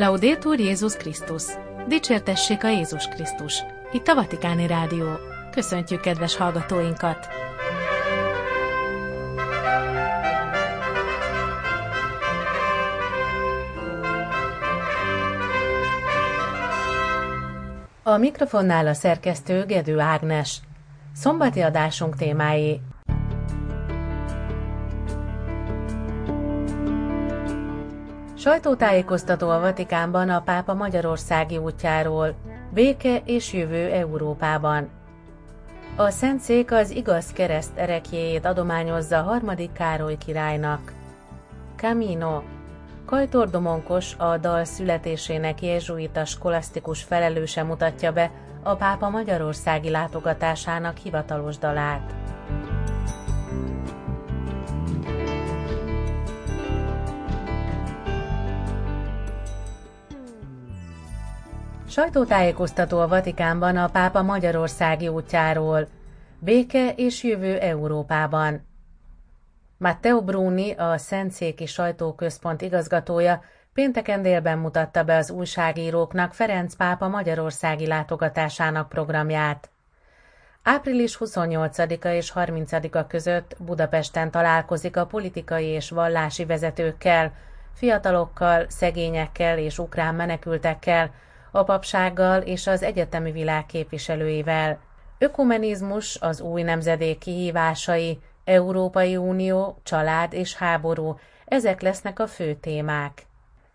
Laudétur Jézus Krisztus. Dicsértessék a Jézus Krisztus. Itt a Vatikáni Rádió. Köszöntjük kedves hallgatóinkat! A mikrofonnál a szerkesztő Gedő Ágnes. Szombati adásunk témái Sajtótájékoztató a Vatikánban a pápa Magyarországi útjáról, béke és jövő Európában. A Szentszék az igaz kereszt erekjéjét adományozza harmadik Károly királynak. Camino Kajtor Domonkos a dal születésének jezsuita skolasztikus felelőse mutatja be a pápa magyarországi látogatásának hivatalos dalát. Sajtótájékoztató a Vatikánban a pápa Magyarországi útjáról. Béke és jövő Európában. Matteo Bruni, a Szentszéki Sajtóközpont igazgatója pénteken délben mutatta be az újságíróknak Ferenc pápa magyarországi látogatásának programját. Április 28-a és 30-a között Budapesten találkozik a politikai és vallási vezetőkkel, fiatalokkal, szegényekkel és ukrán menekültekkel, a papsággal és az egyetemi világ képviselőivel. Ökumenizmus, az új nemzedék kihívásai, Európai Unió, család és háború, ezek lesznek a fő témák.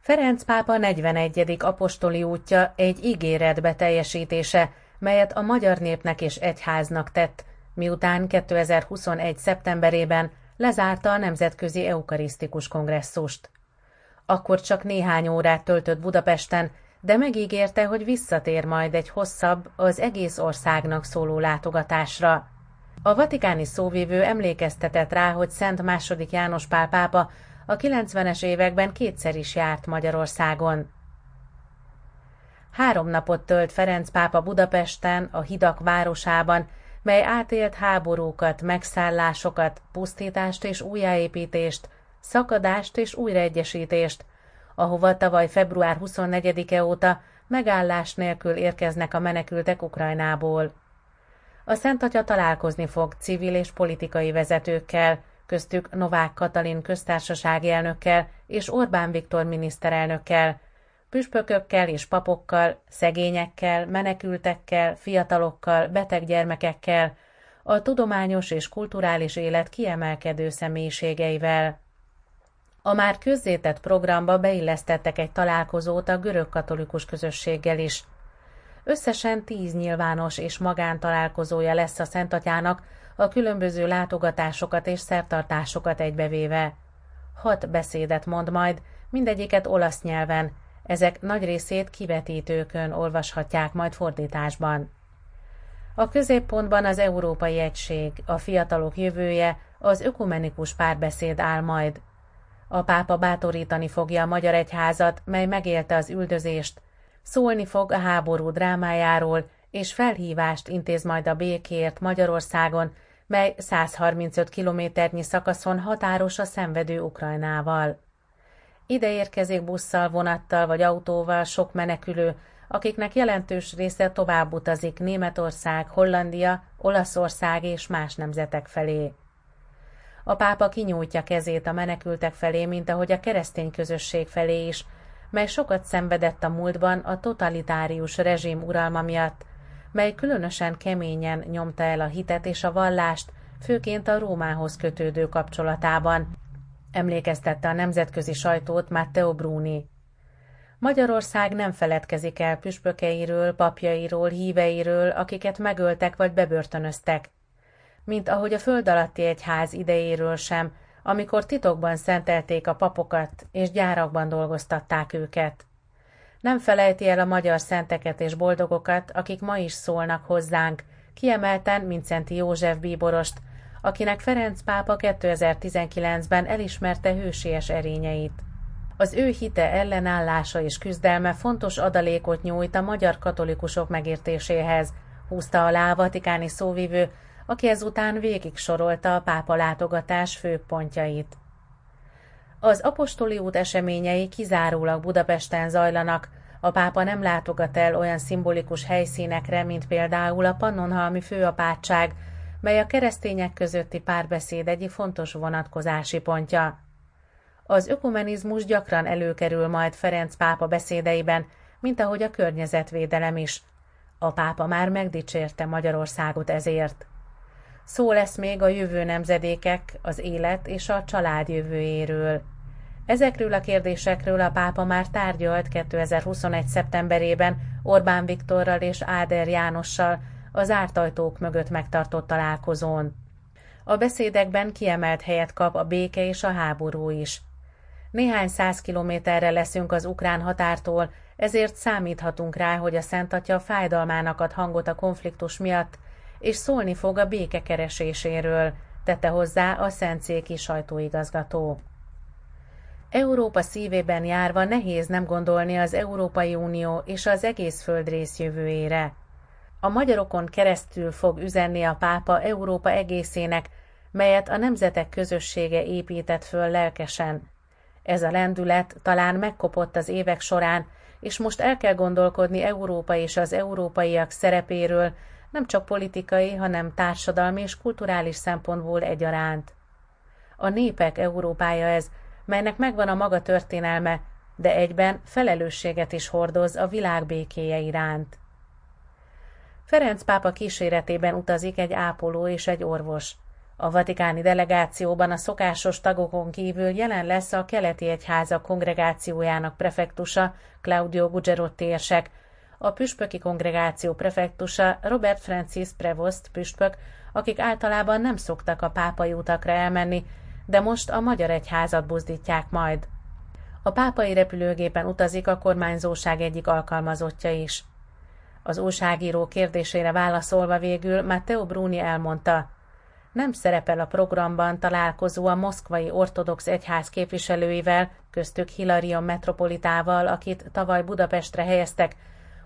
Ferenc pápa 41. apostoli útja egy ígéret beteljesítése, melyet a magyar népnek és egyháznak tett, miután 2021. szeptemberében lezárta a Nemzetközi Eukarisztikus Kongresszust. Akkor csak néhány órát töltött Budapesten, de megígérte, hogy visszatér majd egy hosszabb, az egész országnak szóló látogatásra. A vatikáni szóvívő emlékeztetett rá, hogy Szent második János Pál pápa a 90-es években kétszer is járt Magyarországon. Három napot tölt Ferenc pápa Budapesten, a hidak városában, mely átélt háborúkat, megszállásokat, pusztítást és újjáépítést, szakadást és újraegyesítést, ahova tavaly február 24-e óta megállás nélkül érkeznek a menekültek Ukrajnából. A Szent Atya találkozni fog civil és politikai vezetőkkel, köztük Novák Katalin köztársasági elnökkel és Orbán Viktor miniszterelnökkel, püspökökkel és papokkal, szegényekkel, menekültekkel, fiatalokkal, beteg gyermekekkel, a tudományos és kulturális élet kiemelkedő személyiségeivel. A már közzétett programba beillesztettek egy találkozót a görög katolikus közösséggel is. Összesen tíz nyilvános és magántalálkozója lesz a Szentatyának, a különböző látogatásokat és szertartásokat egybevéve. Hat beszédet mond majd, mindegyiket olasz nyelven, ezek nagy részét kivetítőkön olvashatják majd fordításban. A középpontban az Európai Egység, a fiatalok jövője, az ökumenikus párbeszéd áll majd, a pápa bátorítani fogja a magyar egyházat, mely megélte az üldözést, szólni fog a háború drámájáról, és felhívást intéz majd a békért Magyarországon, mely 135 kilométernyi szakaszon határos a szenvedő Ukrajnával. Ide érkezik busszal, vonattal vagy autóval sok menekülő, akiknek jelentős része tovább utazik Németország, Hollandia, Olaszország és más nemzetek felé. A pápa kinyújtja kezét a menekültek felé, mint ahogy a keresztény közösség felé is, mely sokat szenvedett a múltban a totalitárius rezsim uralma miatt, mely különösen keményen nyomta el a hitet és a vallást, főként a Rómához kötődő kapcsolatában, emlékeztette a nemzetközi sajtót Matteo Bruni. Magyarország nem feledkezik el püspökeiről, papjairól, híveiről, akiket megöltek vagy bebörtönöztek, mint ahogy a föld alatti egyház idejéről sem, amikor titokban szentelték a papokat, és gyárakban dolgoztatták őket. Nem felejti el a magyar szenteket és boldogokat, akik ma is szólnak hozzánk, kiemelten Mincenti József bíborost, akinek Ferenc pápa 2019-ben elismerte hősies erényeit. Az ő hite ellenállása és küzdelme fontos adalékot nyújt a magyar katolikusok megértéséhez, húzta alá a vatikáni szóvivő, aki ezután végig sorolta a pápa látogatás fő pontjait. Az apostoli út eseményei kizárólag Budapesten zajlanak, a pápa nem látogat el olyan szimbolikus helyszínekre, mint például a Pannonhalmi főapátság, mely a keresztények közötti párbeszéd egyik fontos vonatkozási pontja. Az ökumenizmus gyakran előkerül majd Ferenc pápa beszédeiben, mint ahogy a környezetvédelem is. A pápa már megdicsérte Magyarországot ezért. Szó lesz még a jövő nemzedékek, az élet és a család jövőjéről. Ezekről a kérdésekről a pápa már tárgyalt 2021. szeptemberében Orbán Viktorral és Áder Jánossal az ártajtók mögött megtartott találkozón. A beszédekben kiemelt helyet kap a béke és a háború is. Néhány száz kilométerre leszünk az ukrán határtól, ezért számíthatunk rá, hogy a Szent Atya fájdalmának ad hangot a konfliktus miatt, és szólni fog a béke kereséséről, tette hozzá a Szentszéki sajtóigazgató. Európa szívében járva nehéz nem gondolni az Európai Unió és az egész földrész jövőjére. A magyarokon keresztül fog üzenni a pápa Európa egészének, melyet a nemzetek közössége épített föl lelkesen. Ez a lendület talán megkopott az évek során, és most el kell gondolkodni Európa és az európaiak szerepéről, nem csak politikai, hanem társadalmi és kulturális szempontból egyaránt. A népek Európája ez, melynek megvan a maga történelme, de egyben felelősséget is hordoz a világ békéje iránt. Ferenc pápa kíséretében utazik egy ápoló és egy orvos. A vatikáni delegációban a szokásos tagokon kívül jelen lesz a keleti egyháza kongregációjának prefektusa Claudio Gugerotti érsek, a püspöki kongregáció prefektusa Robert Francis Prevost püspök, akik általában nem szoktak a pápai utakra elmenni, de most a magyar egyházat buzdítják majd. A pápai repülőgépen utazik a kormányzóság egyik alkalmazottja is. Az újságíró kérdésére válaszolva végül Matteo Bruni elmondta, nem szerepel a programban találkozó a moszkvai ortodox egyház képviselőivel, köztük Hilarion metropolitával, akit tavaly Budapestre helyeztek,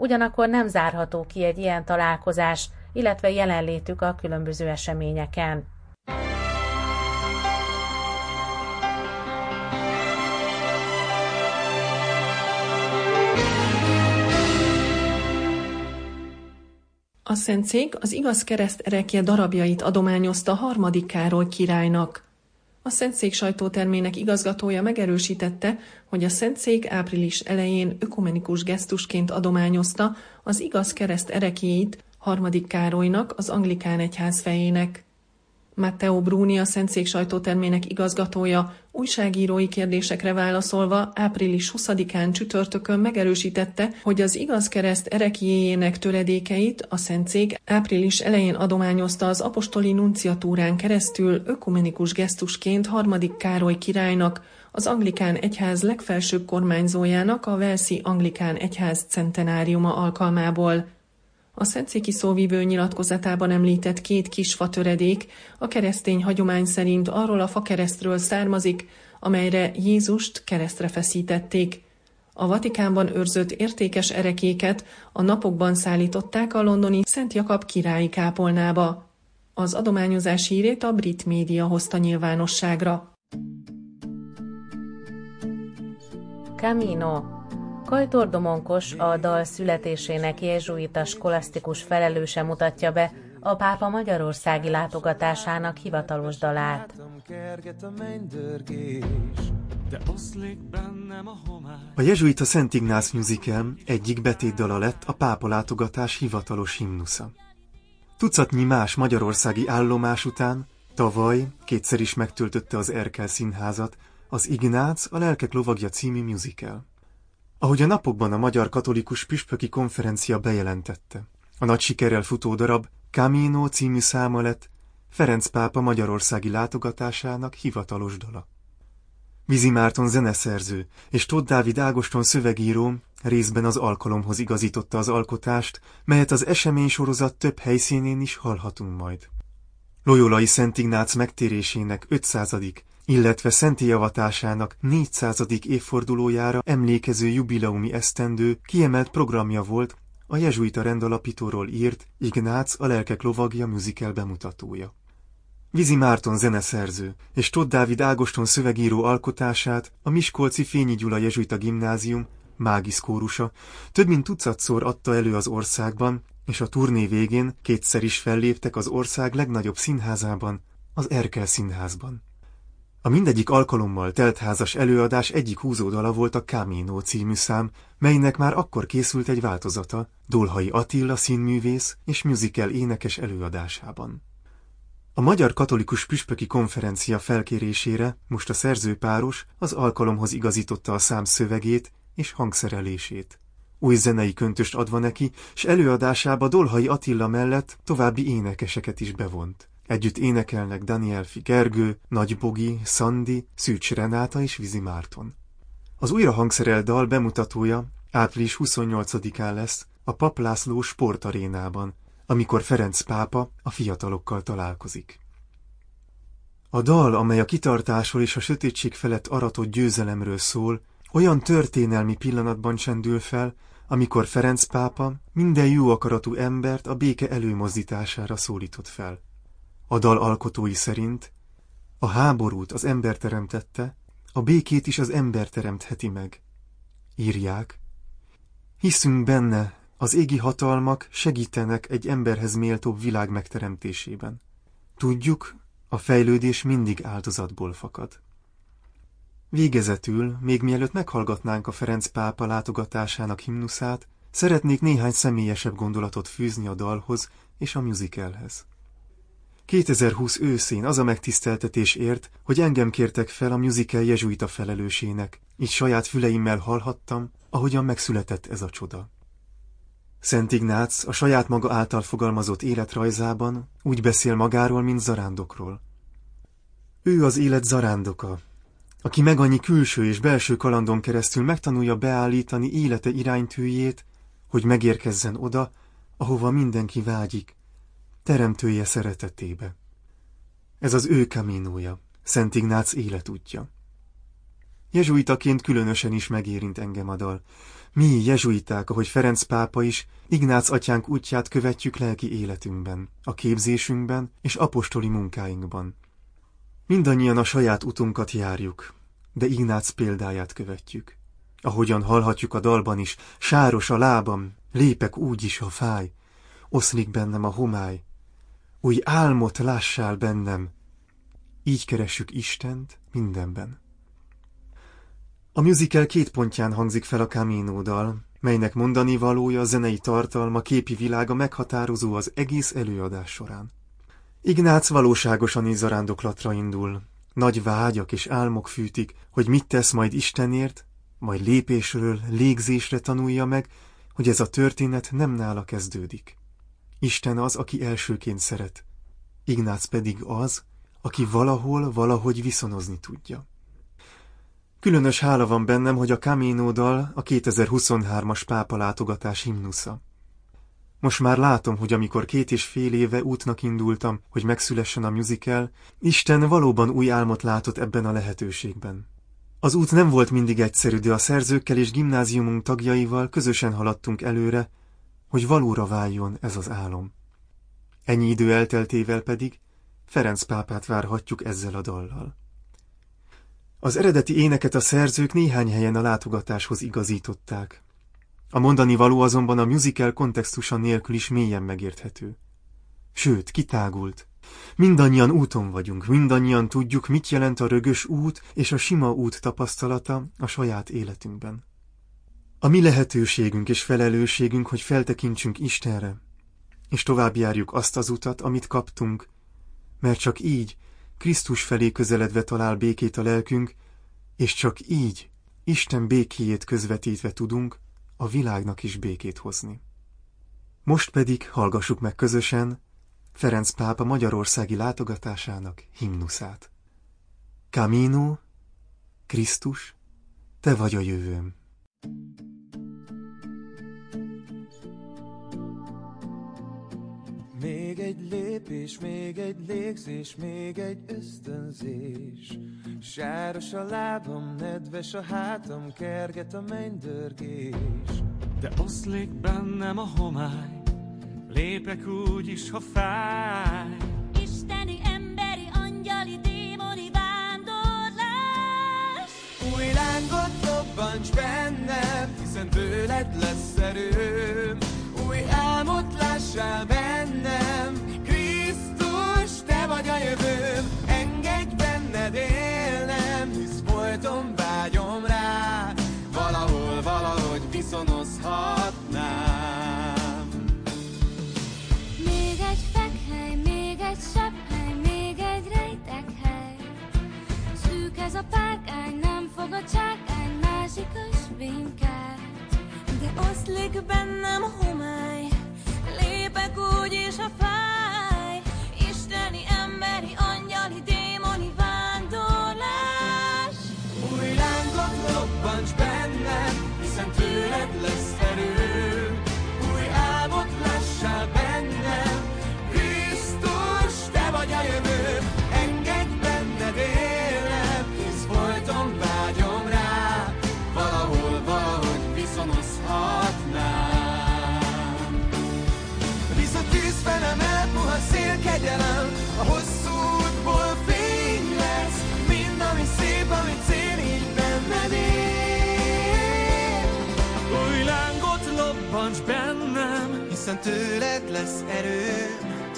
ugyanakkor nem zárható ki egy ilyen találkozás, illetve jelenlétük a különböző eseményeken. A Szentszék az igaz kereszt erekje darabjait adományozta harmadik Károly királynak. A Szentszék sajtótermének igazgatója megerősítette, hogy a Szentszék április elején ökumenikus gesztusként adományozta az igaz kereszt erekjét harmadik Károlynak, az anglikán egyház fejének. Matteo Bruni, a Szentszék sajtótermének igazgatója, újságírói kérdésekre válaszolva április 20-án csütörtökön megerősítette, hogy az igaz kereszt erekjéjének töredékeit a Szentszék április elején adományozta az apostoli nunciatúrán keresztül ökumenikus gesztusként harmadik Károly királynak, az anglikán egyház legfelsőbb kormányzójának a Velszi Anglikán Egyház centenáriuma alkalmából. A Szentszéki szóvívő nyilatkozatában említett két kis fatöredék a keresztény hagyomány szerint arról a fakeresztről származik, amelyre Jézust keresztre feszítették. A Vatikánban őrzött értékes erekéket a napokban szállították a londoni Szent Jakab királyi kápolnába. Az adományozás hírét a brit média hozta nyilvánosságra. Camino Kajtor Domonkos a dal születésének jezsuita skolasztikus felelőse mutatja be a pápa magyarországi látogatásának hivatalos dalát. A jezsuita Szent Ignác Musical egyik betétdala lett a pápa látogatás hivatalos himnusza. Tucatnyi más magyarországi állomás után tavaly kétszer is megtöltötte az Erkel színházat az Ignác a lelkek lovagja című musical. Ahogy a napokban a Magyar Katolikus Püspöki Konferencia bejelentette, a nagy sikerrel futó darab Camino című száma lett Ferenc pápa magyarországi látogatásának hivatalos dala. Vizi Márton zeneszerző és Tóth Dávid Ágoston szövegíró részben az alkalomhoz igazította az alkotást, melyet az esemény sorozat több helyszínén is hallhatunk majd. Loyolai Szent Ignác megtérésének 500 illetve szenti javatásának 400. évfordulójára emlékező jubileumi esztendő kiemelt programja volt a jezsuita rendalapítóról írt Ignác a lelkek lovagja musical bemutatója. Vizi Márton zeneszerző és Todd Dávid Ágoston szövegíró alkotását a Miskolci Fényi Gyula Jezsuita Gimnázium Mágis kórusa több mint tucatszor adta elő az országban, és a turné végén kétszer is felléptek az ország legnagyobb színházában, az Erkel Színházban. A mindegyik alkalommal teltházas előadás egyik húzódala volt a Camino című szám, melynek már akkor készült egy változata, Dolhai Attila színművész és musical énekes előadásában. A Magyar Katolikus Püspöki Konferencia felkérésére most a szerzőpáros az alkalomhoz igazította a szám szövegét és hangszerelését. Új zenei köntöst adva neki, s előadásába Dolhai Attila mellett további énekeseket is bevont. Együtt énekelnek Daniel Gergő, Nagy Bogi, Szandi, Szűcs Renáta és Vizi Márton. Az újra hangszerelt dal bemutatója április 28-án lesz a Pap László sportarénában, amikor Ferenc pápa a fiatalokkal találkozik. A dal, amely a kitartásról és a sötétség felett aratott győzelemről szól, olyan történelmi pillanatban csendül fel, amikor Ferenc pápa minden jó akaratú embert a béke előmozdítására szólított fel. A dal alkotói szerint a háborút az ember teremtette, a békét is az ember teremtheti meg. Írják, hiszünk benne, az égi hatalmak segítenek egy emberhez méltóbb világ megteremtésében. Tudjuk, a fejlődés mindig áldozatból fakad. Végezetül, még mielőtt meghallgatnánk a Ferenc pápa látogatásának himnuszát, szeretnék néhány személyesebb gondolatot fűzni a dalhoz és a musicalhez. 2020 őszén az a megtiszteltetés ért, hogy engem kértek fel a musical jezsuita felelősének, így saját füleimmel hallhattam, ahogyan megszületett ez a csoda. Szent Ignác a saját maga által fogalmazott életrajzában úgy beszél magáról, mint zarándokról. Ő az élet zarándoka, aki meg annyi külső és belső kalandon keresztül megtanulja beállítani élete iránytűjét, hogy megérkezzen oda, ahova mindenki vágyik, teremtője szeretetébe. Ez az ő kaminója, Szent Ignác életútja. Jezsuitaként különösen is megérint engem a dal. Mi, jezsuiták, ahogy Ferenc pápa is, Ignác atyánk útját követjük lelki életünkben, a képzésünkben és apostoli munkáinkban. Mindannyian a saját utunkat járjuk, de Ignác példáját követjük. Ahogyan hallhatjuk a dalban is, sáros a lábam, lépek úgy is, ha fáj, oszlik bennem a homály, új álmot lássál bennem. Így keressük Istent mindenben. A musical két pontján hangzik fel a Camino dal, melynek mondani valója, zenei tartalma, képi világa meghatározó az egész előadás során. Ignác valóságosan is zarándoklatra indul. Nagy vágyak és álmok fűtik, hogy mit tesz majd Istenért, majd lépésről, légzésre tanulja meg, hogy ez a történet nem nála kezdődik. Isten az, aki elsőként szeret. Ignác pedig az, aki valahol, valahogy viszonozni tudja. Különös hála van bennem, hogy a Camino dal a 2023-as pápa látogatás himnusza. Most már látom, hogy amikor két és fél éve útnak indultam, hogy megszülessen a musical, Isten valóban új álmot látott ebben a lehetőségben. Az út nem volt mindig egyszerű, de a szerzőkkel és gimnáziumunk tagjaival közösen haladtunk előre, hogy valóra váljon ez az álom. Ennyi idő elteltével pedig Ferenc pápát várhatjuk ezzel a dallal. Az eredeti éneket a szerzők néhány helyen a látogatáshoz igazították. A mondani való azonban a musical kontextusa nélkül is mélyen megérthető. Sőt, kitágult. Mindannyian úton vagyunk, mindannyian tudjuk, mit jelent a rögös út és a sima út tapasztalata a saját életünkben. A mi lehetőségünk és felelősségünk, hogy feltekintsünk Istenre, és tovább járjuk azt az utat, amit kaptunk, mert csak így Krisztus felé közeledve talál békét a lelkünk, és csak így Isten békéjét közvetítve tudunk a világnak is békét hozni. Most pedig hallgassuk meg közösen Ferenc pápa magyarországi látogatásának himnuszát. Camino, Krisztus, te vagy a jövőm. Még egy lépés, még egy légzés, még egy ösztönzés. Sáros a lábam, nedves a hátam, kerget a mennydörgés. De oszlik bennem a homály, lépek úgy is, ha fáj. Isteni, emberi, angyali, démoni vándorlás. Új lángot dobbancs bennem, hiszen tőled lesz erőm lássál bennem, Krisztus, te vagy a jövőm, engedj benned élnem, hisz folyton vágyom rá, valahol, valahogy viszonozhatnám. Hiszen tőled lesz erőm,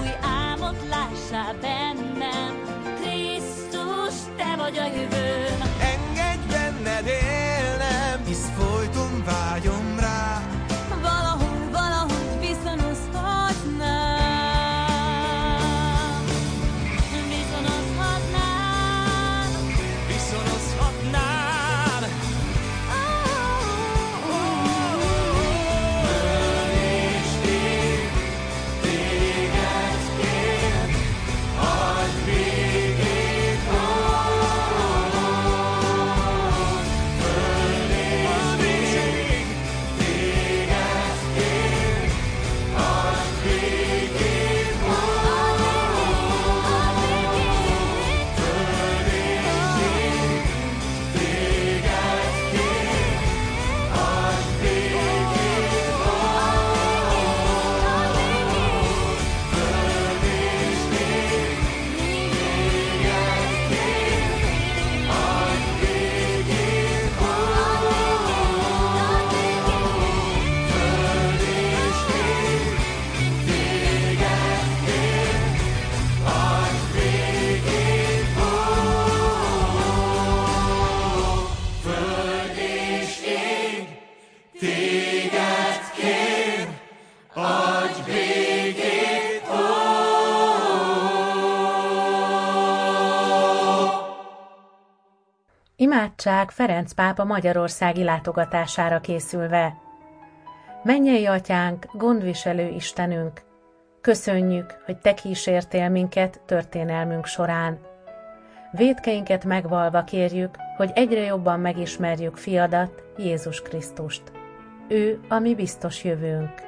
Új álmot lássál bennem, Krisztus, te vagy a jövőm. Imádság Ferenc pápa magyarországi látogatására készülve. Mennyei atyánk, gondviselő Istenünk, köszönjük, hogy te kísértél minket történelmünk során. Védkeinket megvalva kérjük, hogy egyre jobban megismerjük fiadat, Jézus Krisztust. Ő a mi biztos jövőnk.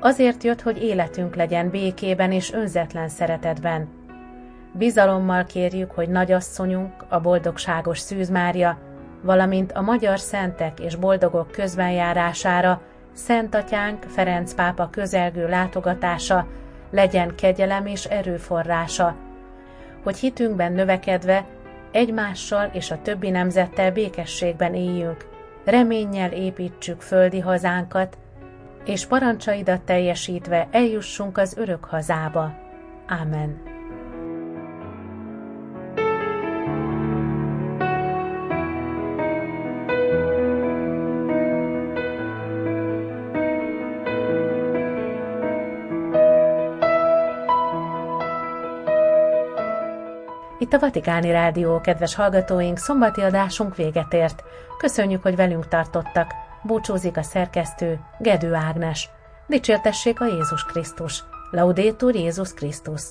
Azért jött, hogy életünk legyen békében és önzetlen szeretetben. Bizalommal kérjük, hogy nagyasszonyunk, a boldogságos Szűz Mária, valamint a magyar szentek és boldogok közbenjárására Szent Atyánk Ferenc pápa közelgő látogatása legyen kegyelem és erőforrása, hogy hitünkben növekedve egymással és a többi nemzettel békességben éljünk, reménnyel építsük földi hazánkat, és parancsaidat teljesítve eljussunk az örök hazába. Ámen. Itt a Vatikáni Rádió, kedves hallgatóink, szombati adásunk véget ért. Köszönjük, hogy velünk tartottak. Búcsúzik a szerkesztő Gedő Ágnes. Dicsértessék a Jézus Krisztus. Laudétur Jézus Krisztus.